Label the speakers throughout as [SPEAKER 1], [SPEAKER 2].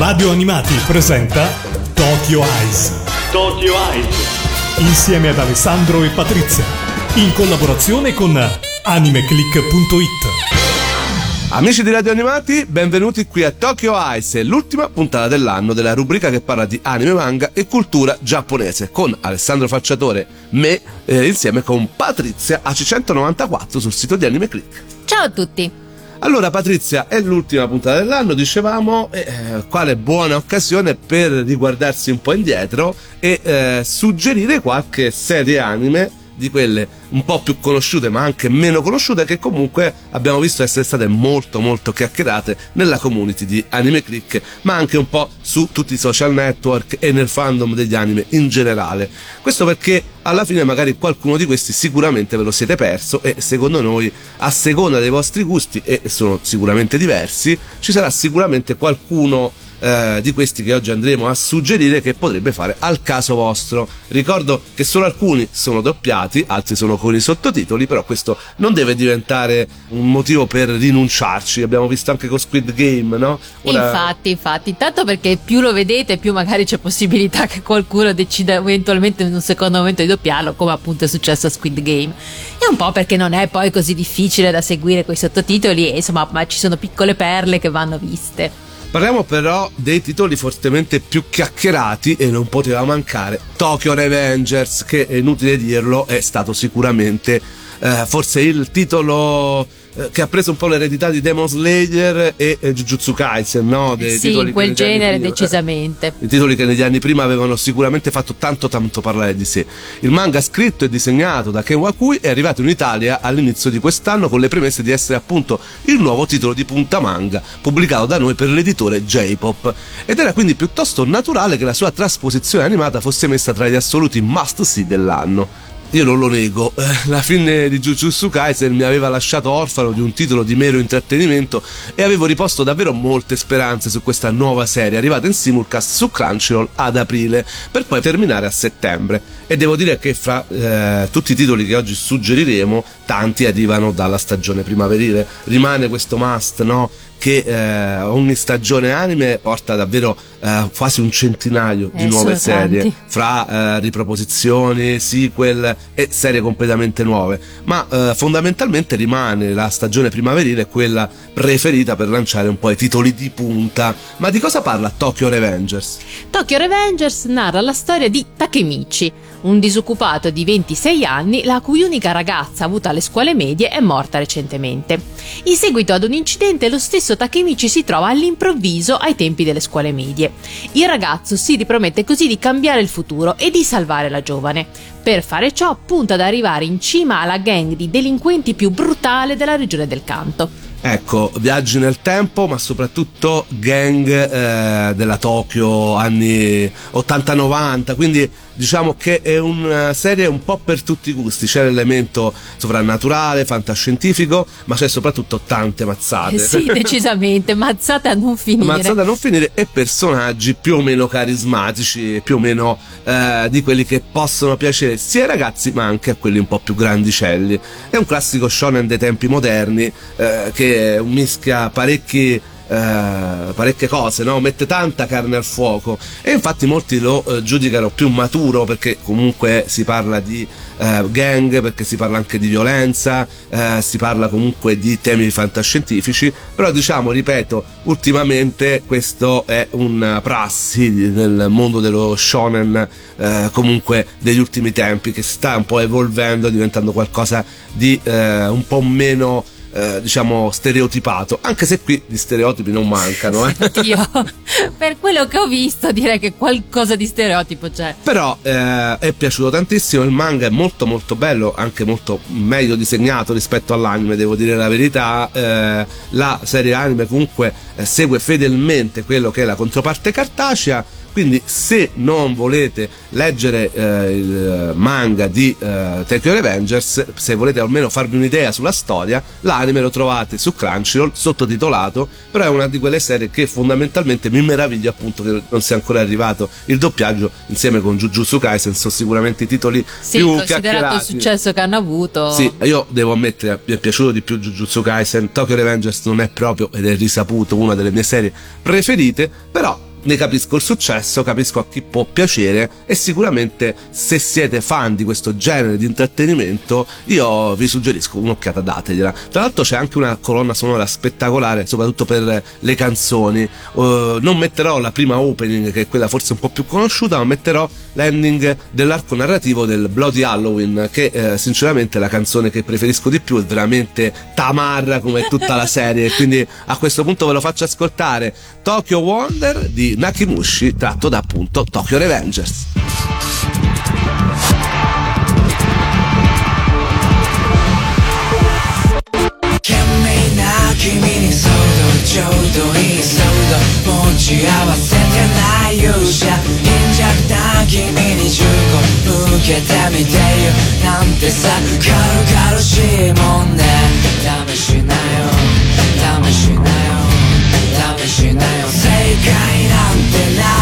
[SPEAKER 1] Radio Animati presenta Tokyo Eyes.
[SPEAKER 2] Tokyo Eyes.
[SPEAKER 1] Insieme ad Alessandro e Patrizia. In collaborazione con animeclick.it.
[SPEAKER 3] Amici di Radio Animati, benvenuti qui a Tokyo Ice, l'ultima puntata dell'anno della rubrica che parla di anime, manga e cultura giapponese, con Alessandro Facciatore, me, eh, insieme con Patrizia AC194 sul sito di Anime Click.
[SPEAKER 4] Ciao a tutti!
[SPEAKER 3] Allora Patrizia, è l'ultima puntata dell'anno, dicevamo, eh, quale buona occasione per riguardarsi un po' indietro e eh, suggerire qualche serie anime di quelle un po' più conosciute ma anche meno conosciute che comunque abbiamo visto essere state molto molto chiacchierate nella community di Anime Click ma anche un po' su tutti i social network e nel fandom degli anime in generale. Questo perché alla fine magari qualcuno di questi sicuramente ve lo siete perso e secondo noi a seconda dei vostri gusti e sono sicuramente diversi ci sarà sicuramente qualcuno eh, di questi che oggi andremo a suggerire che potrebbe fare al caso vostro. Ricordo che solo alcuni sono doppiati, altri sono con i sottotitoli, però questo non deve diventare un motivo per rinunciarci. Abbiamo visto anche con Squid Game, no?
[SPEAKER 4] Ora... Infatti, infatti, tanto perché più lo vedete, più magari c'è possibilità che qualcuno decida eventualmente in un secondo momento di doppiarlo, come appunto è successo a Squid Game. E un po' perché non è poi così difficile da seguire quei sottotitoli e insomma, ma ci sono piccole perle che vanno viste.
[SPEAKER 3] Parliamo però dei titoli fortemente più chiacchierati e non poteva mancare Tokyo Revengers, che è inutile dirlo, è stato sicuramente eh, forse il titolo eh, che ha preso un po' l'eredità di Demon Slayer e, e Jujutsu Kaisen, no?
[SPEAKER 4] Dei sì, in quel genere prima, decisamente.
[SPEAKER 3] I titoli che negli anni prima avevano sicuramente fatto tanto tanto parlare di sé. Il manga scritto e disegnato da Ken Wakui è arrivato in Italia all'inizio di quest'anno con le premesse di essere appunto il nuovo titolo di punta manga pubblicato da noi per l'editore J-Pop ed era quindi piuttosto naturale che la sua trasposizione animata fosse messa tra gli assoluti must see dell'anno io non lo nego, eh, la fine di Jujutsu Kaisen mi aveva lasciato orfano di un titolo di mero intrattenimento e avevo riposto davvero molte speranze su questa nuova serie arrivata in simulcast su Crunchyroll ad aprile per poi terminare a settembre e devo dire che fra eh, tutti i titoli che oggi suggeriremo tanti arrivano dalla stagione primaverile rimane questo must no? Che eh, ogni stagione anime porta davvero eh, quasi un centinaio di eh, nuove serie tanti. fra eh, riproposizioni, sequel e serie completamente nuove ma eh, fondamentalmente rimane la stagione primaverile quella preferita per lanciare un po' i titoli di punta ma di cosa parla Tokyo Revengers?
[SPEAKER 4] Tokyo Revengers narra la storia di Takemichi un disoccupato di 26 anni la cui unica ragazza avuta alle scuole medie è morta recentemente. In seguito ad un incidente lo stesso Takemichi si trova all'improvviso ai tempi delle scuole medie. Il ragazzo si ripromette così di cambiare il futuro e di salvare la giovane. Per fare ciò punta ad arrivare in cima alla gang di delinquenti più brutale della regione del Canto.
[SPEAKER 3] Ecco, viaggi nel tempo, ma soprattutto gang eh, della Tokyo anni 80-90, quindi diciamo che è una serie un po' per tutti i gusti, c'è l'elemento sovrannaturale, fantascientifico, ma c'è soprattutto tante mazzate. Eh
[SPEAKER 4] sì, decisamente, mazzate a non finire.
[SPEAKER 3] Mazzate a non finire e personaggi più o meno carismatici, più o meno eh, di quelli che possono piacere sia ai ragazzi ma anche a quelli un po' più grandicelli. È un classico shonen dei tempi moderni eh, che mischia parecchi eh, parecchie cose, no? mette tanta carne al fuoco e infatti molti lo eh, giudicano più maturo perché comunque si parla di eh, gang, perché si parla anche di violenza, eh, si parla comunque di temi fantascientifici, però diciamo, ripeto, ultimamente questo è una prassi nel mondo dello shonen eh, comunque degli ultimi tempi che sta un po' evolvendo, diventando qualcosa di un po' meno eh, diciamo stereotipato. Anche se qui di stereotipi non mancano eh.
[SPEAKER 4] Io, per quello che ho visto direi che qualcosa di stereotipo c'è.
[SPEAKER 3] Però eh, è piaciuto tantissimo. Il manga è molto molto bello anche molto meglio disegnato rispetto all'anime devo dire la verità. Eh, la serie anime comunque eh, segue fedelmente quello che è la controparte cartacea quindi se non volete leggere eh, il manga di eh, Tokyo Revengers, se volete almeno farvi un'idea sulla storia, l'anime lo trovate su Crunchyroll sottotitolato, però è una di quelle serie che fondamentalmente mi meraviglia appunto che non sia ancora arrivato il doppiaggio insieme con Jujutsu Kaisen, sono sicuramente i titoli
[SPEAKER 4] sì,
[SPEAKER 3] più
[SPEAKER 4] considerato il successo che hanno avuto.
[SPEAKER 3] Sì, io devo ammettere mi è piaciuto di più Jujutsu Kaisen, Tokyo Revengers non è proprio ed è risaputo una delle mie serie preferite, però ne capisco il successo, capisco a chi può piacere e sicuramente se siete fan di questo genere di intrattenimento io vi suggerisco un'occhiata dategliela. Tra l'altro c'è anche una colonna sonora spettacolare, soprattutto per le canzoni. Uh, non metterò la prima opening che è quella forse un po' più conosciuta, ma metterò l'ending dell'arco narrativo del Bloody Halloween che eh, sinceramente è la canzone che preferisco di più, è veramente tamarra come tutta la serie, quindi a questo punto ve lo faccio ascoltare. Tokyo Wonder di Nakimushi tratto da appunto Tokyo Revengers. 君にそっちょうどいい速度持ち合わせてない勇者貧弱な君に15受けてみてよなんてさ軽々しいもんね試しなよ試しなよ試 しなよ。正解なんてない。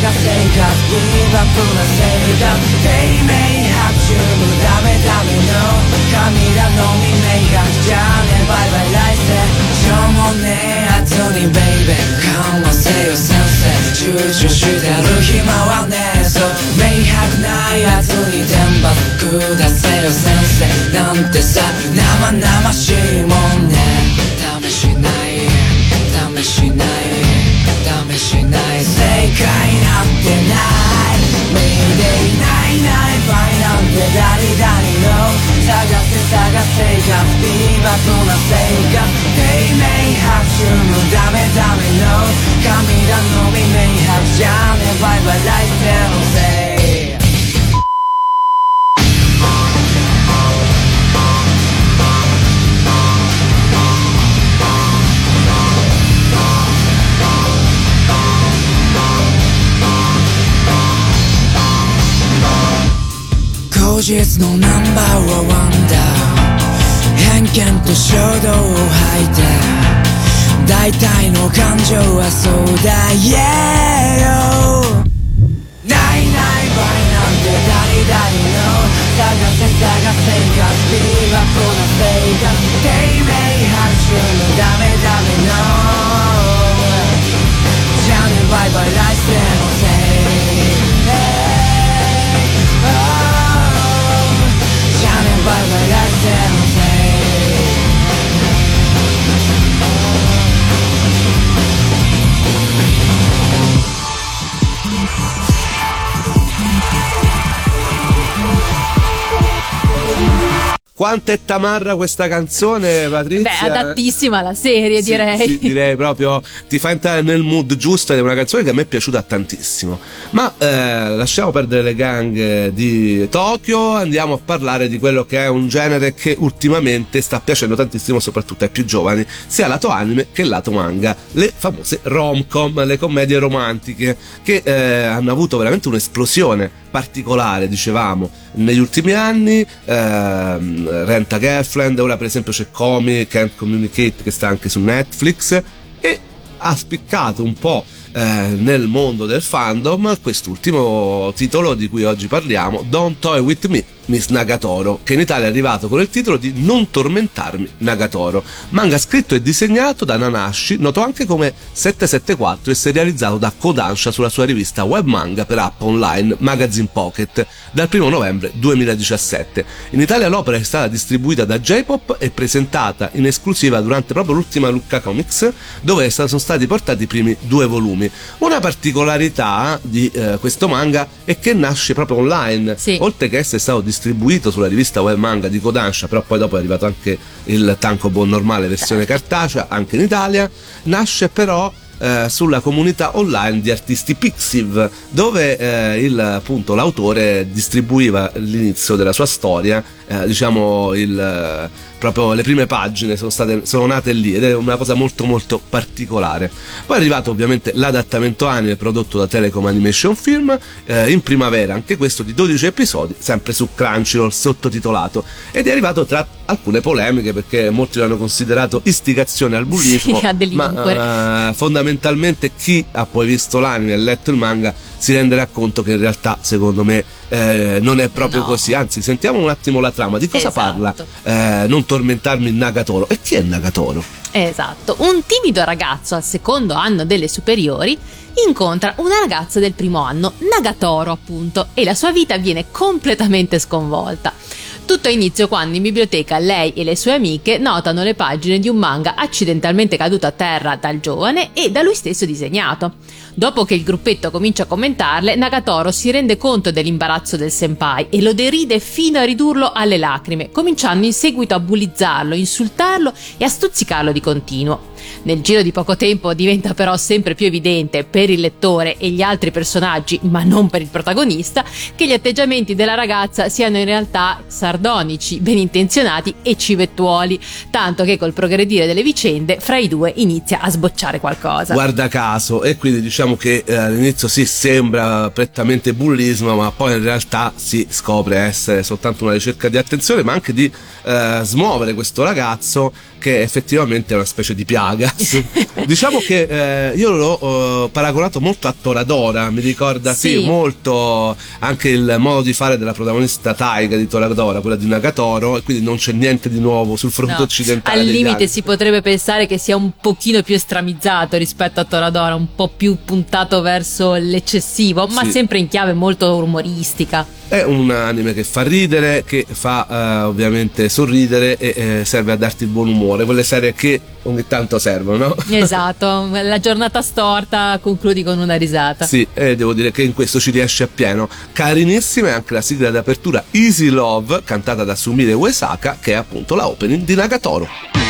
[SPEAKER 3] せ探せがギブアップな生活低迷中もダメダメの。神らのみ迷惑じゃねバイバイ来世しょうもねえ後にベイベーかませよ先生。集中してる暇はねえぞ。明白なやつに天罰下せよ先生。なんてさ生々しいもんね。試しない。試しない。しない正解なんてない見ていないない場合なんて誰々の探せ探せがビバとな生活低迷拍手のダメダメの神だのみ明白じゃねバイバイ来世のせい It's no number one wonder 偏見と衝動を吐いて大体の感情はそうだ Yeah ないない場合なんて誰々の探せ探せがビバコな生活低迷拍手のダメダメのじゃあねバイバイ来世のせ Quanto è tamarra questa canzone, Patrizia?
[SPEAKER 4] Beh, adattissima alla serie,
[SPEAKER 3] sì,
[SPEAKER 4] direi.
[SPEAKER 3] Sì, direi proprio, ti fa entrare nel mood giusto ed è una canzone che a me è piaciuta tantissimo. Ma eh, lasciamo perdere le gang di Tokyo, andiamo a parlare di quello che è un genere che ultimamente sta piacendo tantissimo, soprattutto ai più giovani, sia lato anime che lato manga, le famose rom-com, le commedie romantiche, che eh, hanno avuto veramente un'esplosione particolare, dicevamo, negli ultimi anni. Ehm, Renta Girlfriend, ora per esempio c'è Comi, Can't Communicate che sta anche su Netflix e ha spiccato un po' eh, nel mondo del fandom quest'ultimo titolo di cui oggi parliamo, Don't Toy With Me Miss Nagatoro, che in Italia è arrivato con il titolo di Non tormentarmi Nagatoro, manga scritto e disegnato da Nanashi, noto anche come 774 e serializzato da Kodansha sulla sua rivista web manga per app online Magazine Pocket dal 1 novembre 2017. In Italia l'opera è stata distribuita da J-Pop e presentata in esclusiva durante proprio l'ultima Lucca Comics, dove sono stati portati i primi due volumi. Una particolarità di eh, questo manga è che nasce proprio online,
[SPEAKER 4] sì.
[SPEAKER 3] oltre che essere stato distribuito distribuito sulla rivista web manga di Kodansha, però poi dopo è arrivato anche il tankobon normale versione cartacea, anche in Italia, nasce però eh, sulla comunità online di artisti Pixiv, dove eh, il, appunto, l'autore distribuiva l'inizio della sua storia, eh, diciamo il proprio le prime pagine sono, state, sono nate lì ed è una cosa molto molto particolare. Poi è arrivato ovviamente l'adattamento anime prodotto da Telecom Animation Film eh, in primavera, anche questo di 12 episodi, sempre su Crunchyroll sottotitolato. Ed è arrivato tra alcune polemiche perché molti l'hanno considerato istigazione al bullismo,
[SPEAKER 4] sì,
[SPEAKER 3] ma uh, fondamentalmente chi ha poi visto l'anime e letto il manga
[SPEAKER 2] si renderà conto che in realtà secondo me eh, non è proprio
[SPEAKER 4] No.
[SPEAKER 2] così anzi sentiamo un attimo la trama di cosa
[SPEAKER 4] Esatto.
[SPEAKER 2] parla eh, non tormentarmi il Nagatoro e chi è Nagatoro?
[SPEAKER 4] Esatto, un timido ragazzo al secondo anno delle superiori incontra una ragazza del primo anno, Nagatoro appunto, e la sua vita viene completamente sconvolta. Tutto ha inizio quando in biblioteca lei e le sue amiche notano le pagine di un manga accidentalmente caduto a terra dal giovane e da lui stesso disegnato. Dopo che il gruppetto comincia a commentarle, Nagatoro si rende conto dell'imbarazzo del senpai e lo deride fino a ridurlo alle lacrime, cominciando in seguito a bullizzarlo, insultarlo e a stuzzicarlo di continuo. Nel giro di poco tempo diventa però sempre più evidente per il lettore e gli altri personaggi, ma non per il protagonista, che gli atteggiamenti della ragazza siano in realtà sardonici, ben intenzionati e civettuoli, tanto che col progredire delle vicende fra i due inizia a sbocciare qualcosa.
[SPEAKER 2] Guarda caso, e quindi diciamo che eh, all'inizio si sembra prettamente bullismo, ma poi in realtà si scopre essere soltanto una ricerca di attenzione, ma anche di eh, smuovere questo ragazzo che effettivamente è una specie di piaga. diciamo che eh, io l'ho eh, paragonato molto a Toradora, mi ricorda sì.
[SPEAKER 4] Sì.
[SPEAKER 2] molto anche il modo di fare della protagonista Taiga di Toradora, quella di Nagatoro, e quindi non c'è niente di nuovo sul fronte
[SPEAKER 4] No,
[SPEAKER 2] occidentale.
[SPEAKER 4] Al limite si potrebbe pensare che sia un pochino più estramizzato rispetto a Toradora, un po' più puntato verso l'eccessivo, ma
[SPEAKER 2] Sì.
[SPEAKER 4] sempre in chiave molto umoristica.
[SPEAKER 2] È un anime che fa ridere, che fa eh, ovviamente sorridere e eh, serve a darti il buon umore, quelle serie che ogni tanto servono, no?
[SPEAKER 4] Esatto, la giornata storta concludi con una risata.
[SPEAKER 2] Sì, e devo dire che in questo ci riesce appieno. Carinissima è anche la sigla d'apertura Easy Love, cantata da Sumire Uesaka, che è appunto la opening di Nagatoro.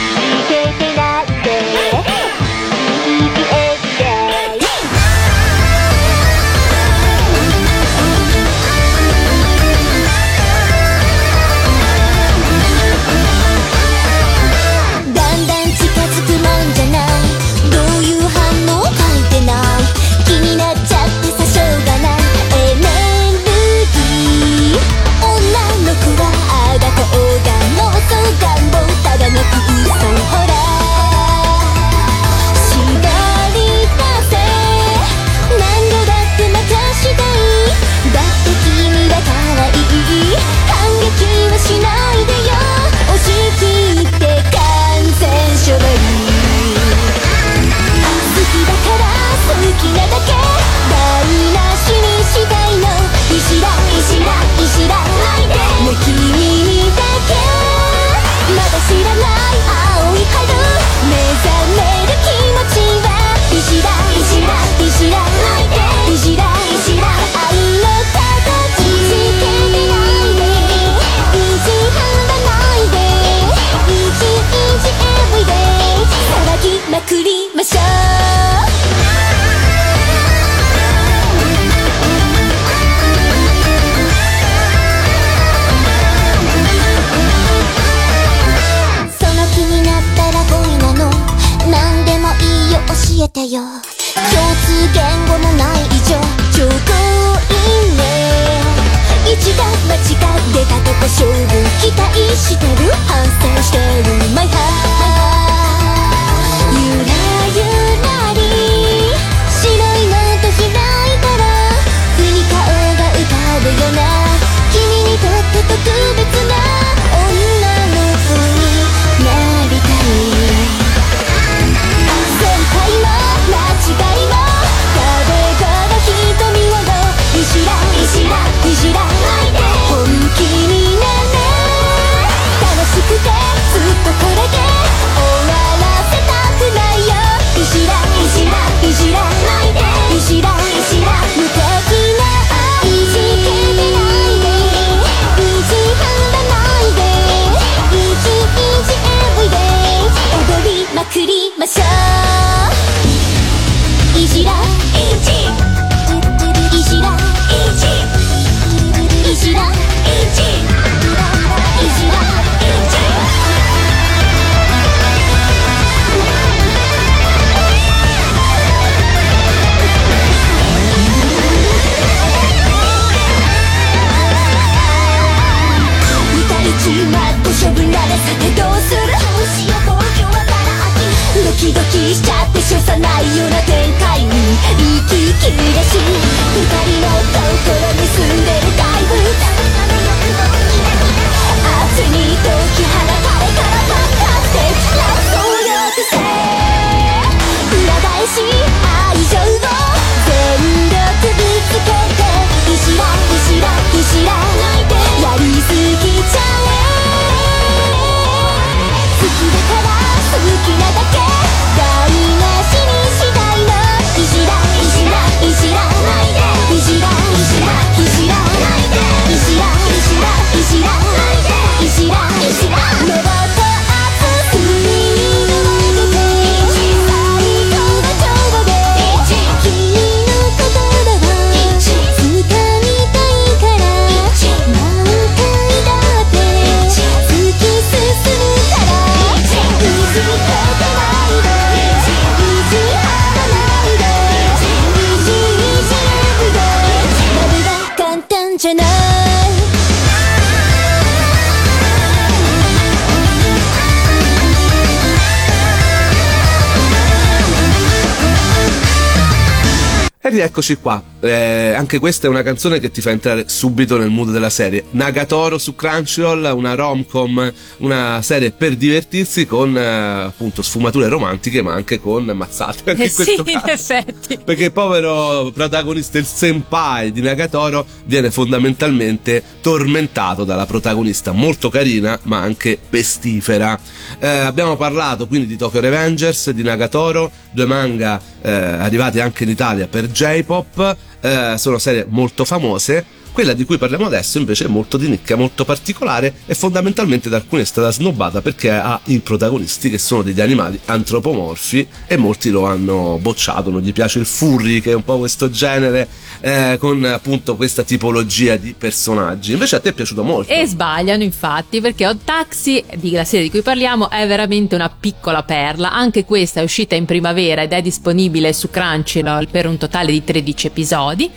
[SPEAKER 3] E rieccoci qua. Eh, anche questa è una canzone che ti fa entrare subito nel mood della serie. Nagatoro su Crunchyroll, una rom-com, una serie per divertirsi con eh, appunto sfumature romantiche, ma anche con mazzate. Anche
[SPEAKER 4] Eh sì, in effetti.
[SPEAKER 3] Perché il povero protagonista, il senpai di Nagatoro, viene fondamentalmente tormentato dalla protagonista molto carina, ma anche pestifera. Eh, abbiamo parlato quindi di Tokyo Revengers, di Nagatoro, due manga eh, arrivati anche in Italia per J-pop, eh, sono serie molto famose. Quella di cui parliamo adesso invece è molto di nicchia, molto particolare e fondamentalmente da alcuni è stata snobbata perché ha i protagonisti che sono degli animali antropomorfi e molti lo hanno bocciato, non gli piace il furry che è un po' questo genere eh, con appunto questa tipologia di personaggi. Invece a te è piaciuto molto.
[SPEAKER 4] E sbagliano infatti perché Odd Taxi, la serie di cui parliamo, è veramente una piccola perla. Anche questa è uscita in primavera ed è disponibile su Crunchyroll per un totale di 13 episodi.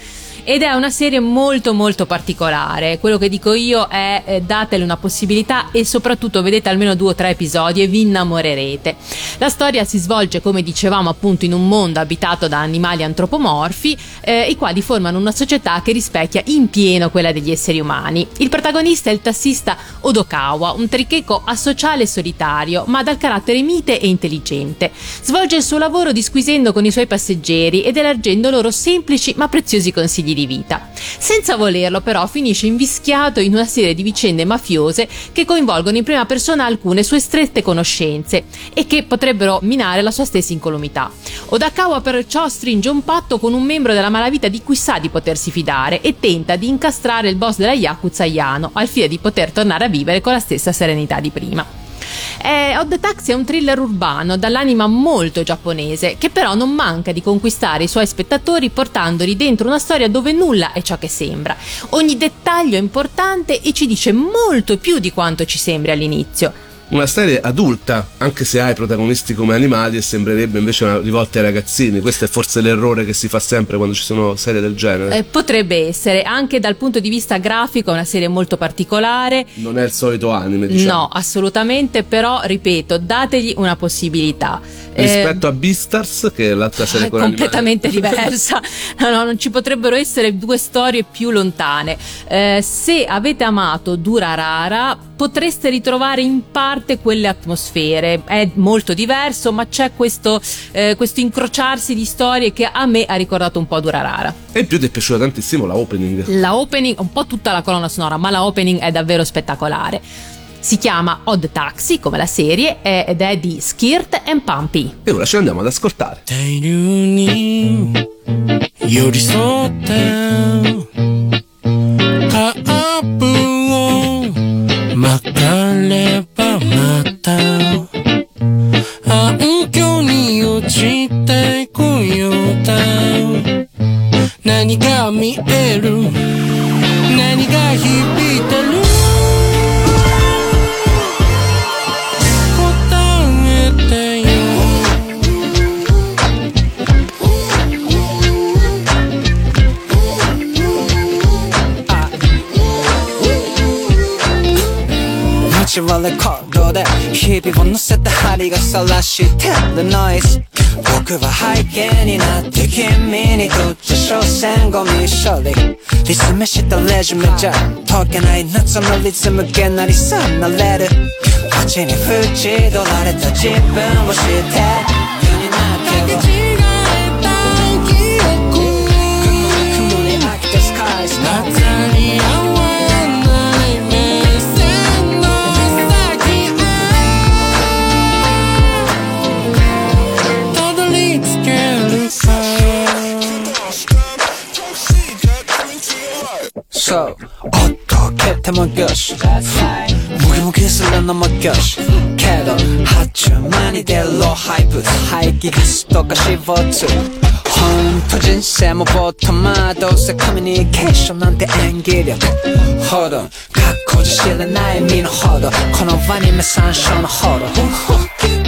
[SPEAKER 4] Ed è una serie molto molto particolare. Quello che dico io è eh, datele una possibilità e soprattutto vedete almeno due o tre episodi e vi innamorerete. La storia si svolge, come dicevamo, appunto in un mondo abitato da animali antropomorfi, eh, i quali formano una società che rispecchia in pieno quella degli esseri umani. Il protagonista è il tassista Odokawa, un tricheco asociale e solitario, ma dal carattere mite e intelligente. Svolge il suo lavoro disquisendo con i suoi passeggeri ed elargendo loro semplici ma preziosi consigli di vita. Senza volerlo, però, finisce invischiato in una serie di vicende mafiose che coinvolgono in prima persona alcune sue strette conoscenze e che potrebbero minare la sua stessa incolumità. Odakawa perciò stringe un patto con un membro della malavita di cui sa di potersi fidare e tenta di incastrare il boss della Yakuza Yano al fine di poter tornare a vivere con la stessa serenità di prima. Eh, Odd Taxi è un thriller urbano dall'anima molto giapponese che però non manca di conquistare i suoi spettatori portandoli dentro una storia dove nulla è ciò che sembra. Ogni dettaglio è importante e ci dice molto più di quanto ci sembri all'inizio.
[SPEAKER 3] Una serie adulta, anche se ha i protagonisti come animali e sembrerebbe invece una rivolta ai ragazzini. Questo è forse l'errore che si fa sempre quando ci sono serie del genere.
[SPEAKER 4] Eh, potrebbe essere, anche dal punto di vista grafico, è una serie molto particolare.
[SPEAKER 3] Non è il solito anime, diciamo.
[SPEAKER 4] No, assolutamente, però ripeto, dategli una possibilità. Eh,
[SPEAKER 3] Rispetto a Beastars, che è l'altra serie
[SPEAKER 4] è
[SPEAKER 3] con
[SPEAKER 4] completamente
[SPEAKER 3] animali.
[SPEAKER 4] diversa. No, no, non ci potrebbero essere due storie più lontane. Eh, se avete amato Durarara, potreste ritrovare in parte parte quelle atmosfere. È molto diverso, ma c'è questo, eh, questo incrociarsi di storie che a me ha ricordato un po' Durarara.
[SPEAKER 3] E in più ti è piaciuta tantissimo la opening.
[SPEAKER 4] La opening, un po' tutta la colonna sonora, ma la opening è davvero spettacolare. Si chiama Odd Taxi, come la serie, ed è di Skirt and Pumpy.
[SPEAKER 3] E ora ce l'andiamo ad ascoltare.
[SPEAKER 5] Io di sotto, ah, ah, a わかればまた暗渠に落ちてこようだ。何が見える？何が響いてる？
[SPEAKER 6] 街はレコードで日々を乗せた針が晒してるノイズ僕は背景になって君にとって所詮ゴミ処理リズムしたレジュメじゃ解けない夏のリズムげなりさなれる街に縁取られた自分を知って世になってそうほっとけてもよし。ムキムキするのもよし。けど発注間に出るハイプ排気ガスとか CO2 ほんと人生もボットまどうせコミュニケーションなんて演技力。ほど格好じ知らない身のほどこの場に目山椒のほど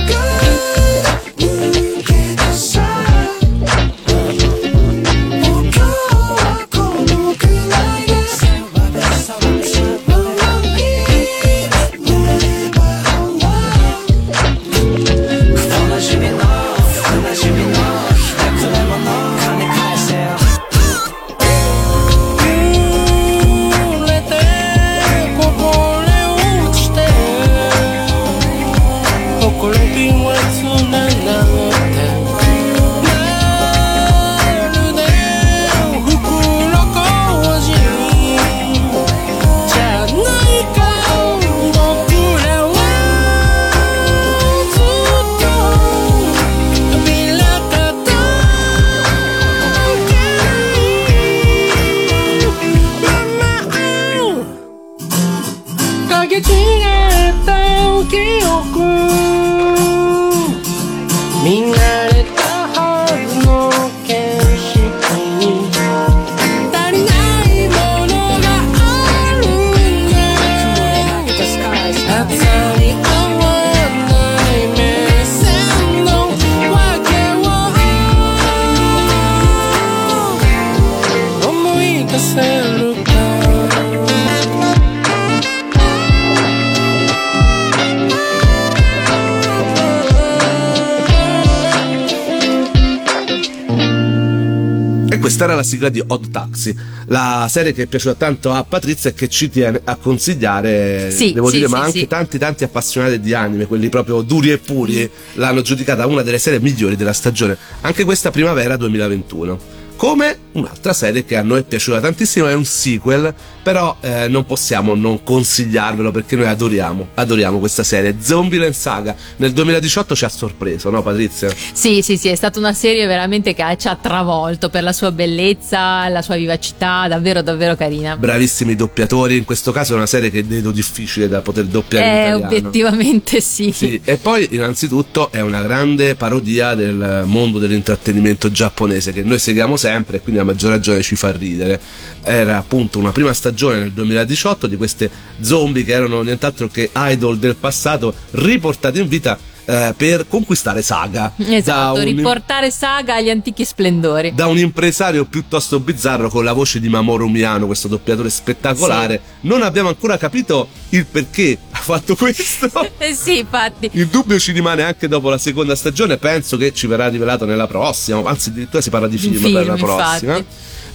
[SPEAKER 3] sigla di Odd Taxi, la serie che è piaciuta tanto a Patrizia e che ci tiene a consigliare,
[SPEAKER 4] Sì,
[SPEAKER 3] devo
[SPEAKER 4] sì,
[SPEAKER 3] dire,
[SPEAKER 4] sì,
[SPEAKER 3] ma anche tanti tanti appassionati di anime, quelli proprio duri e puri, l'hanno giudicata una delle serie migliori della stagione, anche questa primavera 2021. Come un'altra serie che a noi è piaciuta tantissimo, è un sequel, però eh, non possiamo non consigliarvelo perché noi adoriamo, adoriamo questa serie. Zombieland Saga nel 2018 ci ha sorpreso, no Patrizia?
[SPEAKER 4] Sì, sì, sì, è stata una serie veramente che ci ha travolto per la sua bellezza, la sua vivacità, davvero, davvero carina.
[SPEAKER 3] Bravissimi doppiatori, in questo caso è una serie che vedo difficile da poter doppiare in
[SPEAKER 4] Eh,
[SPEAKER 3] italiano.
[SPEAKER 4] obiettivamente sì.
[SPEAKER 3] Sì, e poi innanzitutto è una grande parodia del mondo dell'intrattenimento giapponese che noi seguiamo sempre e quindi maggior ragione ci fa ridere. Era appunto una prima stagione nel 2018 di queste zombie che erano nient'altro che idol del passato riportate in vita eh, per conquistare Saga.
[SPEAKER 4] Esatto,
[SPEAKER 3] un-
[SPEAKER 4] riportare saga agli antichi splendori.
[SPEAKER 3] da un impresario piuttosto bizzarro con la voce di Mamoru Miano, questo doppiatore spettacolare. Non abbiamo ancora capito il perché ha fatto questo.
[SPEAKER 4] Eh sì, infatti.
[SPEAKER 3] Il dubbio ci rimane anche dopo la seconda stagione, penso che ci verrà rivelato nella prossima, anzi addirittura si parla di
[SPEAKER 4] Di
[SPEAKER 3] film,
[SPEAKER 4] film,
[SPEAKER 3] per la prossima.
[SPEAKER 4] infatti.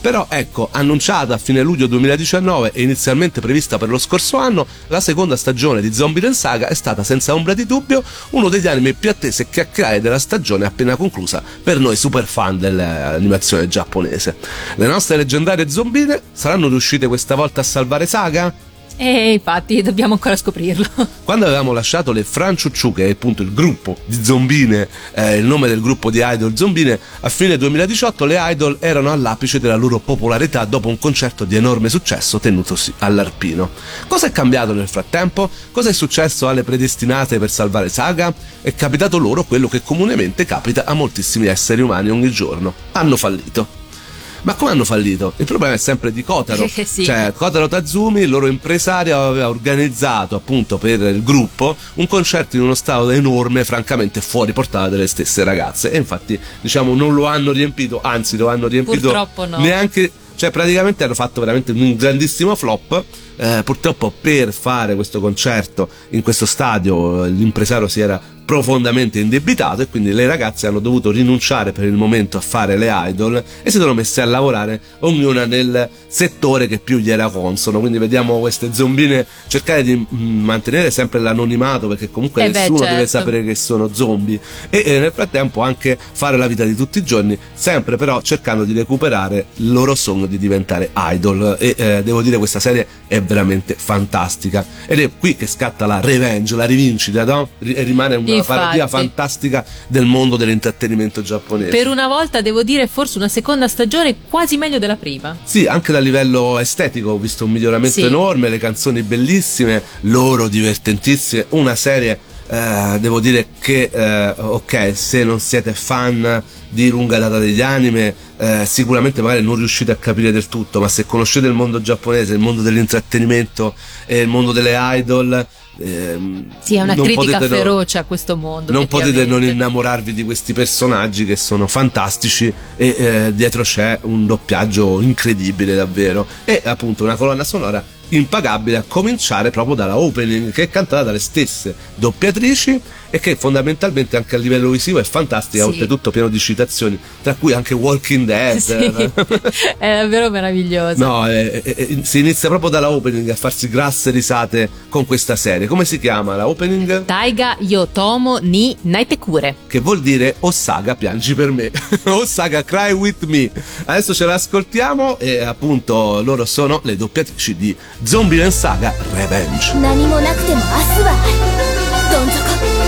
[SPEAKER 3] Però ecco, annunciata a fine luglio 2019 e inizialmente prevista per lo scorso anno, la seconda stagione di Zombie Saga è stata senza ombra di dubbio uno degli anime più attesi e chiacchierare della stagione appena conclusa per noi super fan dell'animazione giapponese. Le nostre leggendarie zombine saranno riuscite questa volta a salvare Saga?
[SPEAKER 4] E infatti dobbiamo ancora scoprirlo.
[SPEAKER 3] Quando avevamo lasciato le Franciucciù, che è appunto il gruppo di zombine, eh, il nome del gruppo di idol zombine, a fine 2018 le idol erano all'apice della loro popolarità dopo un concerto di enorme successo tenutosi all'Arpino. Cosa è cambiato nel frattempo? Cosa è successo alle predestinate per salvare Saga? È capitato loro quello che comunemente capita a moltissimi esseri umani ogni giorno. Hanno fallito. Ma come hanno fallito? Il problema è sempre di Kotaro.
[SPEAKER 4] Eh, sì.
[SPEAKER 3] Cioè, Kotaro Tazumi, il loro impresario, aveva organizzato appunto per il gruppo un concerto in uno stato enorme, francamente fuori portata delle stesse ragazze. E infatti, diciamo, non lo hanno riempito, anzi, lo hanno riempito
[SPEAKER 4] Purtroppo no.
[SPEAKER 3] neanche. Cioè, praticamente hanno fatto veramente un grandissimo flop. Eh, purtroppo per fare questo concerto in questo stadio eh, l'impresario si era profondamente indebitato e quindi le ragazze hanno dovuto rinunciare per il momento a fare le idol e si sono messe a lavorare ognuna nel settore che più gli era consono. Quindi vediamo queste zombine cercare di mm, mantenere sempre l'anonimato perché comunque
[SPEAKER 4] Eh beh,
[SPEAKER 3] nessuno deve
[SPEAKER 4] certo.
[SPEAKER 3] sapere che sono zombie e, e nel frattempo anche fare la vita di tutti i giorni, sempre però cercando di recuperare il loro sogno di diventare idol e eh, devo dire questa serie è veramente fantastica ed è qui che scatta la revenge, la rivincita, no? E rimane una
[SPEAKER 4] Infatti.
[SPEAKER 3] parodia fantastica del mondo dell'intrattenimento giapponese.
[SPEAKER 4] Per una volta devo dire forse una seconda stagione quasi meglio della prima.
[SPEAKER 3] Sì, anche dal livello estetico ho visto un miglioramento
[SPEAKER 4] Sì.
[SPEAKER 3] enorme, le canzoni bellissime, loro divertentissime, una serie, eh, devo dire che, eh, ok, se non siete fan di lunga data degli anime, eh, sicuramente magari non riuscite a capire del tutto, ma se conoscete il mondo giapponese, il mondo dell'intrattenimento e il mondo delle idol, ehm,
[SPEAKER 4] Sì, è una
[SPEAKER 3] non
[SPEAKER 4] critica feroce a questo mondo.
[SPEAKER 3] non potete non innamorarvi di questi personaggi che sono fantastici e eh, dietro c'è un doppiaggio incredibile davvero e appunto una colonna sonora impagabile a cominciare proprio dalla opening che è cantata dalle stesse doppiatrici e che fondamentalmente anche a livello visivo è fantastica,
[SPEAKER 4] Sì.
[SPEAKER 3] oltretutto pieno di citazioni, tra cui anche Walking Dead.
[SPEAKER 4] Sì, è davvero meraviglioso.
[SPEAKER 3] No, eh, eh, eh, si inizia proprio dalla opening a farsi grasse risate con questa serie. Come si chiama la opening?
[SPEAKER 4] Taiga Yotomo ni Naitekure.
[SPEAKER 3] che vuol dire O saga piangi per me O saga cry with me adesso ce l'ascoltiamo e appunto loro sono le doppiatrici di Zombie Saga Revenge
[SPEAKER 2] 何もなくても明日はあるどん底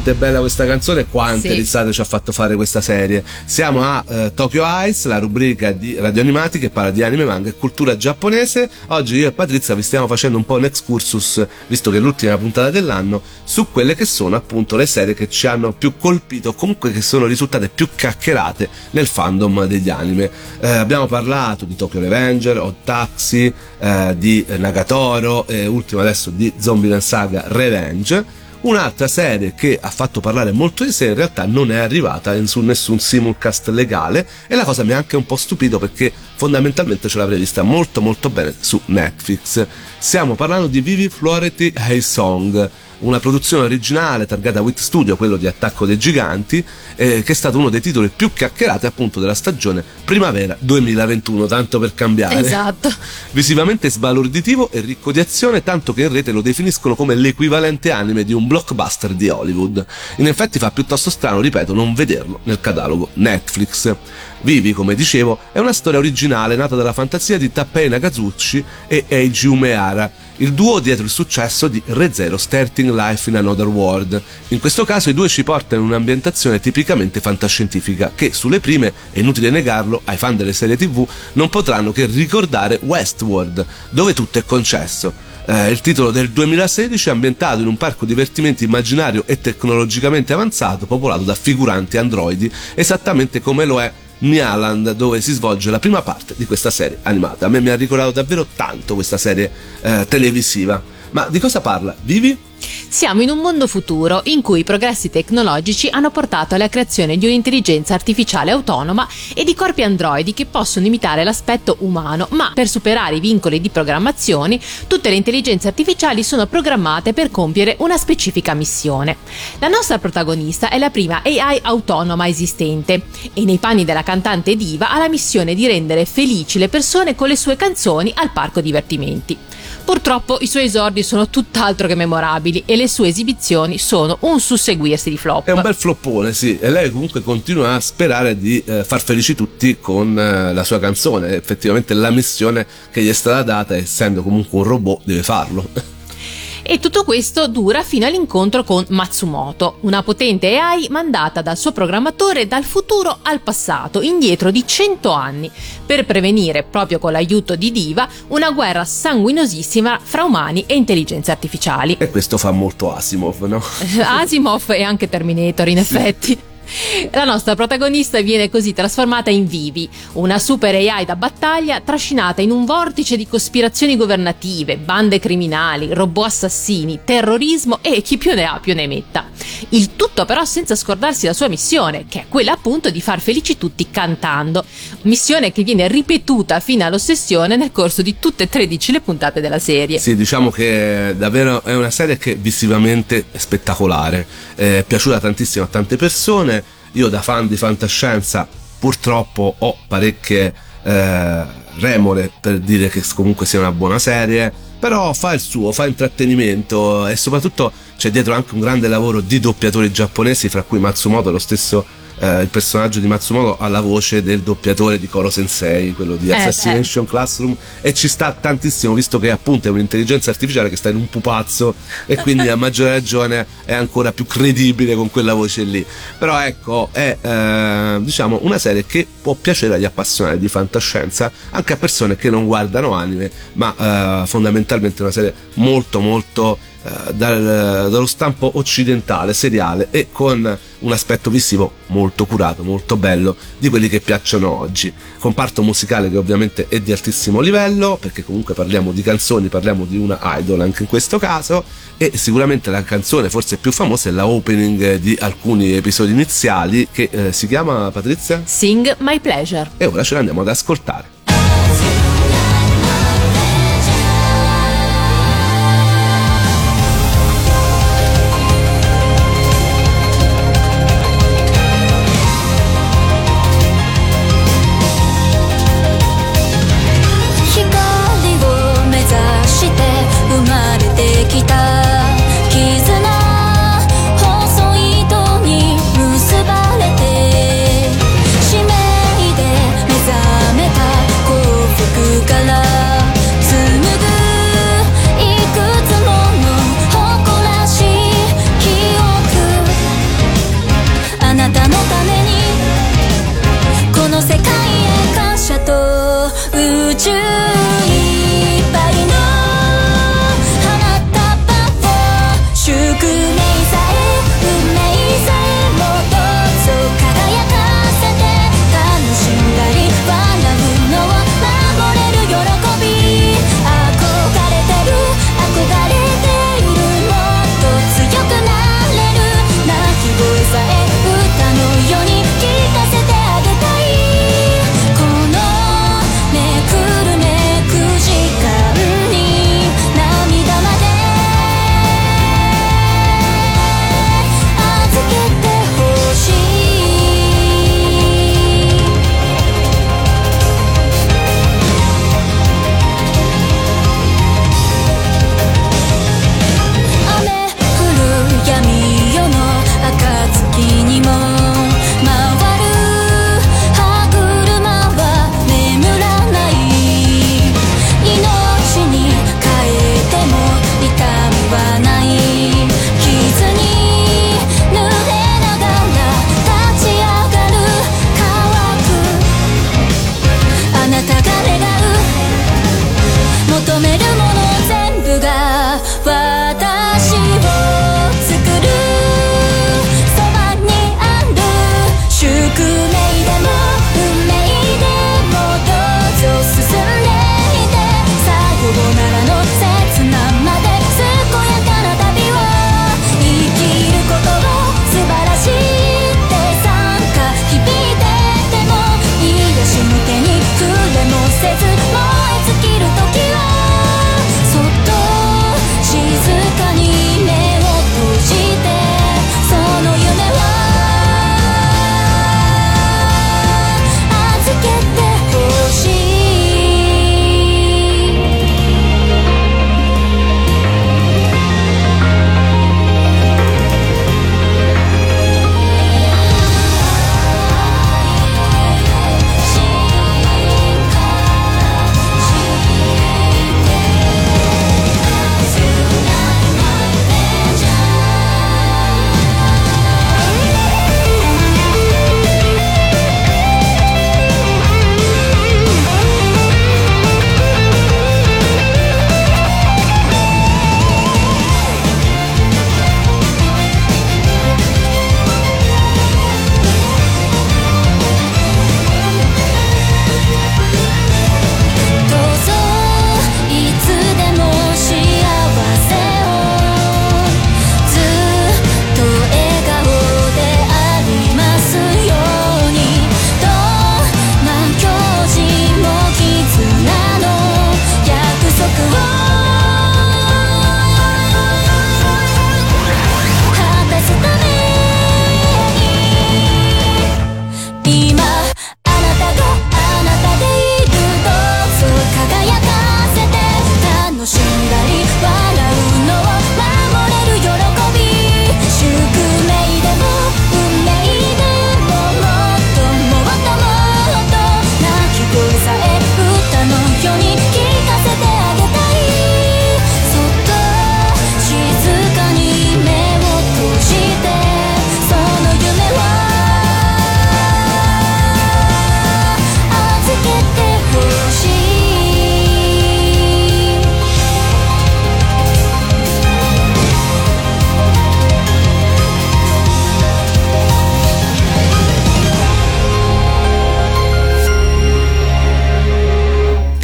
[SPEAKER 3] quanto è bella questa canzone e quante
[SPEAKER 4] Sì.
[SPEAKER 3] risate ci ha fatto fare questa serie. Siamo a eh, Tokyo Eyes, la rubrica di Radio Animati che parla di anime, manga e cultura giapponese. Oggi io e Patrizia vi stiamo facendo un po' un excursus, visto che è l'ultima puntata dell'anno, su quelle che sono appunto le serie che ci hanno più colpito, comunque che sono risultate più chiacchierate nel fandom degli anime. Eh, abbiamo parlato di Tokyo Revenger, Odd Taxi, eh, di Nagatoro e ultimo adesso di Zombie Saga Revenge. Un'altra serie che ha fatto parlare molto di sé in realtà non è arrivata su nessun simulcast legale e la cosa mi ha anche un po' stupito perché fondamentalmente ce l'avrei vista molto molto bene su Netflix. Stiamo parlando di Vivi Florety Hey Song, una produzione originale targata Wit Studio, quello di Attacco dei Giganti, eh, che è stato uno dei titoli più chiacchierati appunto della stagione primavera 2021, tanto per cambiare
[SPEAKER 4] Esatto.
[SPEAKER 3] visivamente sbalorditivo e ricco di azione, tanto che in rete lo definiscono come l'equivalente anime di un blockbuster di Hollywood. In effetti fa piuttosto strano, ripeto, non vederlo nel catalogo Netflix. Vivi, come dicevo, è una storia originale nata dalla fantasia di Tappei Nakazuchi e Eiji Umehara, il duo dietro il successo di ReZero Starting Life in Another World. In questo caso i due ci portano in un'ambientazione tipicamente fantascientifica che sulle prime, è inutile negarlo, ai fan delle serie tv non potranno che ricordare Westworld, dove tutto è concesso. Eh, il titolo del 2016 è ambientato in un parco divertimenti immaginario e tecnologicamente avanzato popolato da figuranti androidi, esattamente come lo è Nyaland, dove si svolge la prima parte di questa serie animata. A me mi ha ricordato davvero tanto questa serie eh, televisiva. Ma di cosa parla? Vivi?
[SPEAKER 4] Siamo in un mondo futuro in cui i progressi tecnologici hanno portato alla creazione di un'intelligenza artificiale autonoma e di corpi androidi che possono imitare l'aspetto umano, ma per superare i vincoli di programmazione, tutte le intelligenze artificiali sono programmate per compiere una specifica missione. La nostra protagonista è la prima AI autonoma esistente e nei panni della cantante diva ha la missione di rendere felici le persone con le sue canzoni al parco divertimenti. Purtroppo i suoi esordi sono tutt'altro che memorabili e le sue esibizioni sono un susseguirsi di flop.
[SPEAKER 3] È un bel floppone, sì, e lei comunque continua a sperare di eh, far felici tutti con eh, la sua canzone. Effettivamente la missione che gli è stata data, essendo comunque un robot, deve farlo.
[SPEAKER 4] E tutto questo dura fino all'incontro con Matsumoto, una potente AI mandata dal suo programmatore dal futuro al passato, indietro di 100 anni, per prevenire, proprio con l'aiuto di Diva, una guerra sanguinosissima fra umani e intelligenze artificiali.
[SPEAKER 3] E questo fa molto Asimov, no?
[SPEAKER 4] Asimov e anche Terminator in effetti. La nostra protagonista viene così trasformata in Vivi, una super AI da battaglia trascinata in un vortice di cospirazioni governative, bande criminali, robot assassini, terrorismo e chi più ne ha più ne metta. Il tutto però senza scordarsi la sua missione, che è quella appunto di far felici tutti cantando. Missione che viene ripetuta fino all'ossessione nel corso di tutte e 13 le puntate della serie.
[SPEAKER 3] Sì, diciamo che davvero è una serie che visivamente è spettacolare, è piaciuta tantissimo a tante persone. Io da fan di fantascienza purtroppo ho parecchie eh, remore per dire che comunque sia una buona serie, però fa il suo, fa intrattenimento e soprattutto c'è dietro anche un grande lavoro di doppiatori giapponesi, fra cui Matsumoto, lo stesso eh, il personaggio di Matsumoto ha la voce del doppiatore di Koro Sensei, quello di
[SPEAKER 4] Eh,
[SPEAKER 3] Assassination Classroom, e ci sta tantissimo visto che appunto è un'intelligenza artificiale che sta in un pupazzo e quindi a maggior ragione è ancora più credibile con quella voce lì. Però ecco, è eh, diciamo una serie che può piacere agli appassionati di fantascienza, anche a persone che non guardano anime, ma eh, fondamentalmente una serie molto molto eh, dal- dallo stampo occidentale, seriale e con un aspetto visivo molto curato, molto bello, di quelli che piacciono oggi. Comparto musicale che ovviamente è di altissimo livello, perché comunque parliamo di canzoni, parliamo di una idol anche in questo caso, e sicuramente la canzone forse più famosa è la opening di alcuni episodi iniziali che eh, si chiama Patrizia?
[SPEAKER 4] Sing My Pleasure.
[SPEAKER 3] E ora ce l'andiamo ad ascoltare.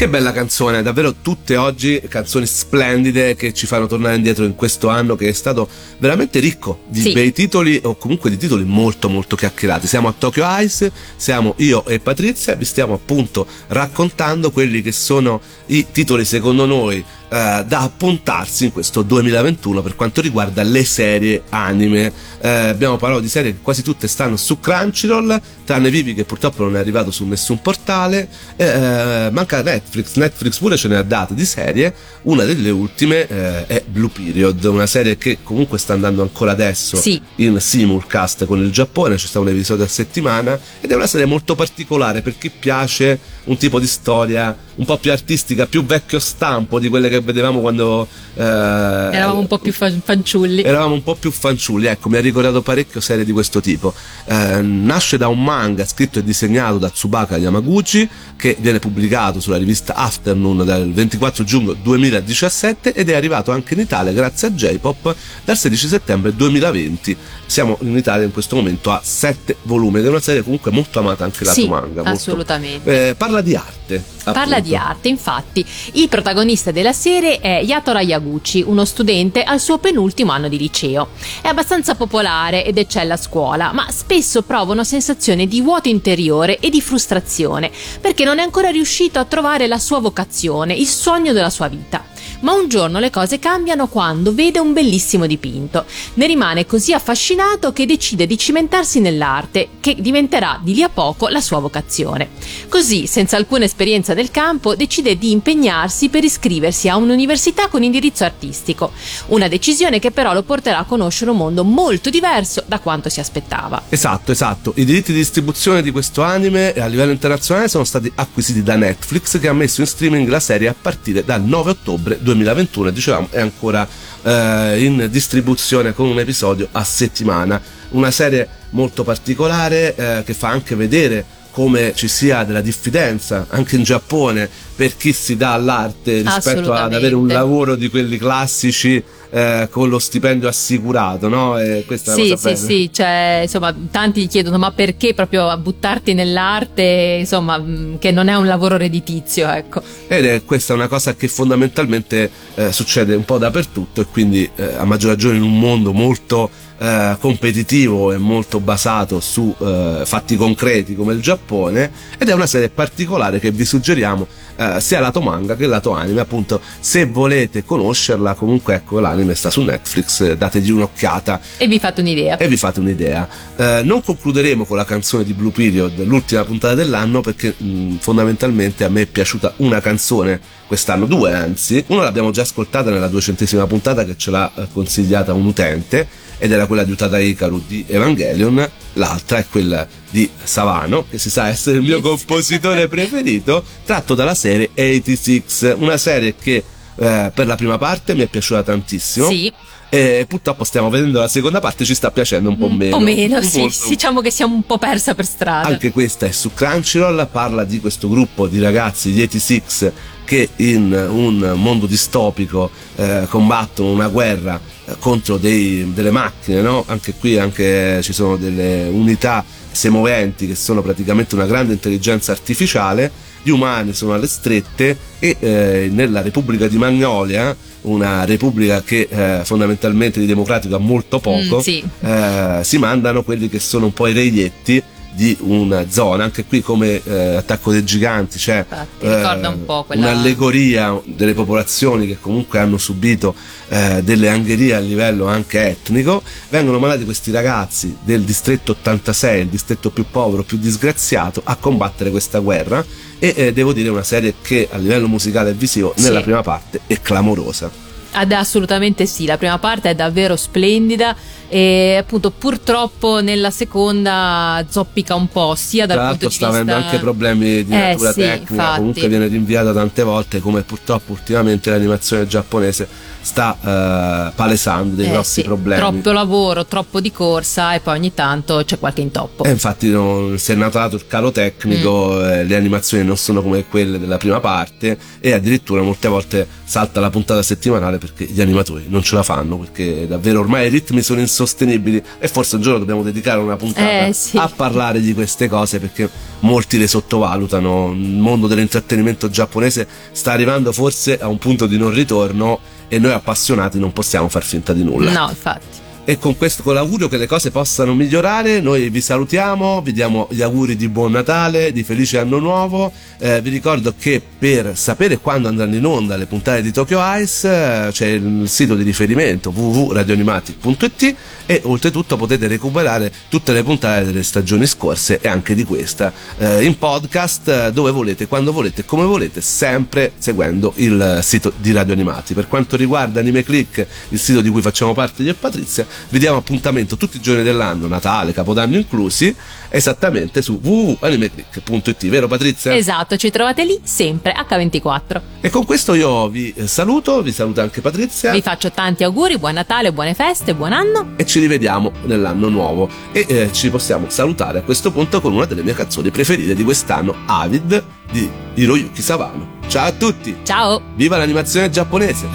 [SPEAKER 3] Che bella canzone, davvero tutte oggi canzoni splendide che ci fanno tornare indietro in questo anno che è stato veramente ricco di
[SPEAKER 4] Sì.
[SPEAKER 3] bei titoli o comunque di titoli molto molto chiacchierati. Siamo a Tokyo Ice, siamo io e Patrizia, vi stiamo appunto raccontando quelli che sono i titoli secondo noi eh, da appuntarsi in questo 2021 per quanto riguarda le serie anime. Eh, abbiamo parlato di serie che quasi tutte stanno su Crunchyroll, tranne Vivi che purtroppo non è arrivato su nessun portale. Eh, manca Netflix, Netflix pure ce ne ha date di serie. Una delle ultime eh, è Blue Period, una serie che comunque sta andando ancora adesso
[SPEAKER 4] Sì.
[SPEAKER 3] in simulcast con il Giappone, c'è stato un episodio a settimana ed è una serie molto particolare per chi piace un tipo di storia un po' più artistica, più vecchio stampo di quelle che vedevamo quando eh,
[SPEAKER 4] Eravamo un po' più fa- fanciulli.
[SPEAKER 3] eravamo un po' più fanciulli, ecco, mi ha ricordato parecchio serie di questo tipo. Eh, nasce da un manga scritto e disegnato da Tsubaka Yamaguchi, che viene pubblicato sulla rivista Afternoon dal 24 giugno 2017 ed è arrivato anche in Italia grazie a J-Pop dal 16 settembre 2020. Siamo in Italia in questo momento a 7 volumi ed è una serie comunque molto amata anche da
[SPEAKER 4] Sì,
[SPEAKER 3] manga. molto-
[SPEAKER 4] assolutamente.
[SPEAKER 3] Eh, parla di arte.
[SPEAKER 4] Parla
[SPEAKER 3] appunto.
[SPEAKER 4] di arte, infatti. Il protagonista della serie è Yatora Yaguchi, uno studente al suo penultimo anno di liceo. È abbastanza popolare ed eccella a scuola, ma spesso prova una sensazione di vuoto interiore e di frustrazione, perché non è ancora riuscito a trovare la sua vocazione, il sogno della sua vita. Ma un giorno le cose cambiano quando vede un bellissimo dipinto. Ne rimane così affascinato che decide di cimentarsi nell'arte, che diventerà di lì a poco la sua vocazione. Così, senza alcuna esperienza nel campo, decide di impegnarsi per iscriversi a un'università con indirizzo artistico. Una decisione che però lo porterà a conoscere un mondo molto diverso da quanto si aspettava.
[SPEAKER 3] Esatto, esatto. I diritti di distribuzione di questo anime a livello internazionale sono stati acquisiti da Netflix che ha messo in streaming la serie a partire dal 9 ottobre 2021 e dicevamo è ancora eh, in distribuzione con un episodio a settimana. Una serie molto particolare eh, che fa anche vedere come ci sia della diffidenza anche in Giappone per chi si dà all'arte rispetto ad avere un lavoro di quelli classici eh, con lo stipendio assicurato, no? E questa è
[SPEAKER 4] Sì,
[SPEAKER 3] una
[SPEAKER 4] sì, sì, cioè, insomma, tanti chiedono ma perché proprio buttarti nell'arte, insomma, mh, che non è un lavoro redditizio, ecco.
[SPEAKER 3] Ed è questa è una cosa che fondamentalmente eh, succede un po' dappertutto e quindi eh, a maggior ragione in un mondo molto eh, competitivo e molto basato su eh, fatti concreti come il Giappone ed è una serie particolare che vi suggeriamo eh, sia lato manga che lato anime appunto se volete conoscerla comunque ecco l'anime sta su Netflix eh, dategli un'occhiata
[SPEAKER 4] E vi fate un'idea.
[SPEAKER 3] e vi fate un'idea. Eh, non concluderemo con la canzone di Blue Period, l'ultima puntata dell'anno, perché mh, fondamentalmente a me è piaciuta una canzone quest'anno, due anzi. Una l'abbiamo già ascoltata nella duecentesima puntata che ce l'ha eh, consigliata un utente ed era quella di Utada Hikaru di Evangelion, l'altra è quella di Savano, che si sa essere il mio compositore preferito, tratto dalla serie 86, una serie che eh, per la prima parte mi è piaciuta tantissimo.
[SPEAKER 4] Sì,
[SPEAKER 3] E purtroppo stiamo vedendo la seconda parte, ci sta piacendo un po'
[SPEAKER 4] un
[SPEAKER 3] meno.
[SPEAKER 4] po' meno, sì, diciamo che siamo un po' persa per strada.
[SPEAKER 3] Anche questa è su Crunchyroll, parla di questo gruppo di ragazzi, gli 86, che in un mondo distopico eh, combattono una guerra contro dei- delle macchine, no? Anche qui anche ci sono delle unità semoventi che sono praticamente una grande intelligenza artificiale, gli umani sono alle strette e eh, nella Repubblica di Magnolia, una repubblica che eh, fondamentalmente di democratico ha molto poco,
[SPEAKER 4] Mm, sì.
[SPEAKER 3] eh, si mandano quelli che sono un po' i reietti di una zona, anche qui come eh, attacco dei giganti c'è
[SPEAKER 4] Infatti, ricorda un quella-
[SPEAKER 3] un'allegoria delle popolazioni che comunque hanno subito eh, delle angherie a livello anche etnico, vengono mandati questi ragazzi del distretto 86, il distretto più povero, più disgraziato, a combattere questa guerra e eh, devo dire una serie che a livello musicale e visivo
[SPEAKER 4] Sì.
[SPEAKER 3] nella prima parte è clamorosa.
[SPEAKER 4] Ad- assolutamente sì, la prima parte è davvero splendida e appunto purtroppo nella seconda zoppica un po' sia dal
[SPEAKER 3] Tra
[SPEAKER 4] punto di
[SPEAKER 3] sta
[SPEAKER 4] vista
[SPEAKER 3] avendo anche problemi di
[SPEAKER 4] Eh,
[SPEAKER 3] natura
[SPEAKER 4] sì,
[SPEAKER 3] tecnica,
[SPEAKER 4] infatti.
[SPEAKER 3] comunque viene rinviata tante volte come purtroppo ultimamente l'animazione giapponese sta eh, palesando dei
[SPEAKER 4] Eh,
[SPEAKER 3] grossi
[SPEAKER 4] sì,
[SPEAKER 3] problemi.
[SPEAKER 4] Troppo lavoro, troppo di corsa e poi ogni tanto c'è qualche intoppo.
[SPEAKER 3] E infatti non, si è notato il calo tecnico,
[SPEAKER 4] Mm.
[SPEAKER 3] eh, le animazioni non sono come quelle della prima parte e addirittura molte volte salta la puntata settimanale perché gli animatori non ce la fanno perché davvero ormai i ritmi sono sostenibili e forse un giorno dobbiamo dedicare una puntata
[SPEAKER 4] Eh, sì.
[SPEAKER 3] a parlare di queste cose perché molti le sottovalutano. Il mondo dell'intrattenimento giapponese sta arrivando forse a un punto di non ritorno e noi appassionati non possiamo far finta di nulla.
[SPEAKER 4] No, infatti.
[SPEAKER 3] E con questo, con l'augurio che le cose possano migliorare, noi vi salutiamo, vi diamo gli auguri di buon Natale, di felice anno nuovo. Eh, vi ricordo che per sapere quando andranno in onda le puntate di Tokyo Ice eh, c'è il sito di riferimento www.radioanimati.it e oltretutto potete recuperare tutte le puntate delle stagioni scorse e anche di questa eh, in podcast eh, dove volete, quando volete, come volete, sempre seguendo il sito di Radio Animati. Per quanto riguarda Anime Click, il sito di cui facciamo parte io e Patrizia, vi diamo appuntamento tutti i giorni dell'anno, Natale, Capodanno inclusi, esattamente su www.animeclick.it, vero Patrizia?
[SPEAKER 4] Esatto, ci trovate lì sempre H24.
[SPEAKER 3] E con questo io vi eh, saluto, vi saluta anche Patrizia
[SPEAKER 4] Vi faccio tanti auguri, buon Natale, buone feste, buon anno.
[SPEAKER 3] e ci rivediamo nell'anno nuovo e eh, ci possiamo salutare a questo punto con una delle mie canzoni preferite di quest'anno, Avid di Hiroyuki Savano. Ciao a tutti,
[SPEAKER 4] Ciao!
[SPEAKER 3] viva l'animazione giapponese!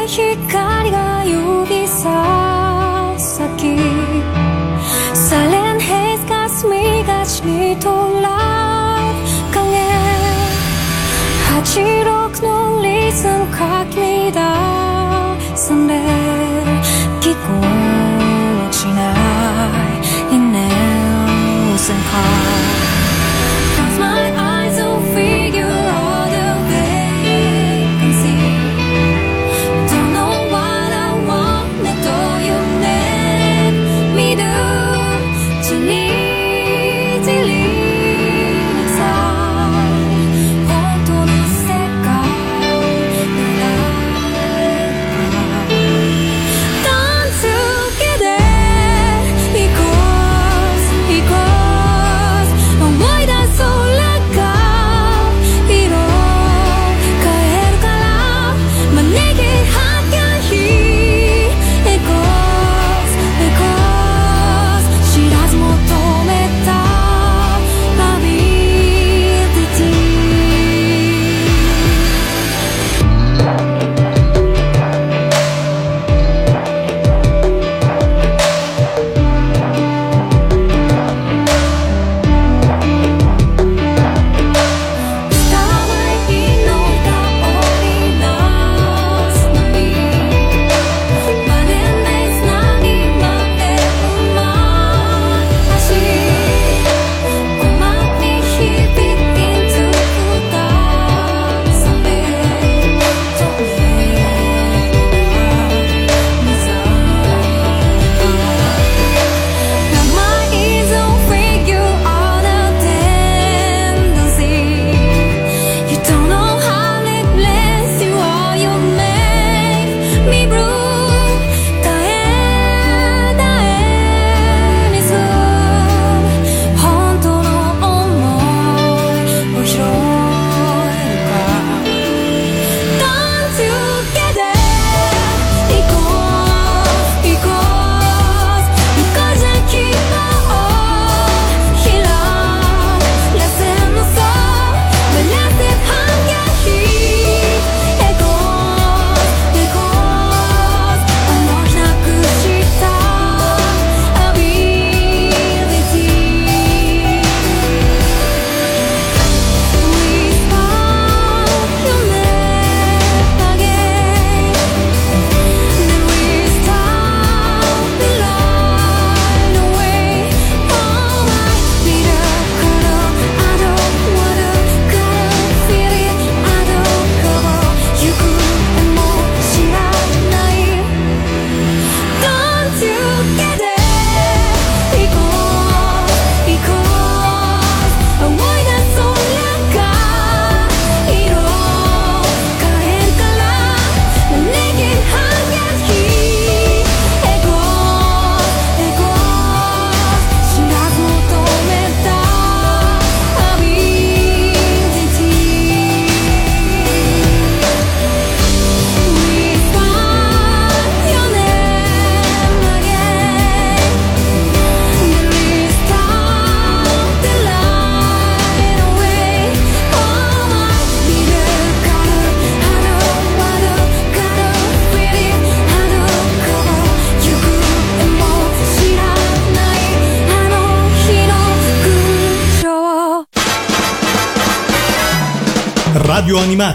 [SPEAKER 2] か弱い光が指さ先サレンヘイズ霞がちに捉え影86のリズムかき乱すんで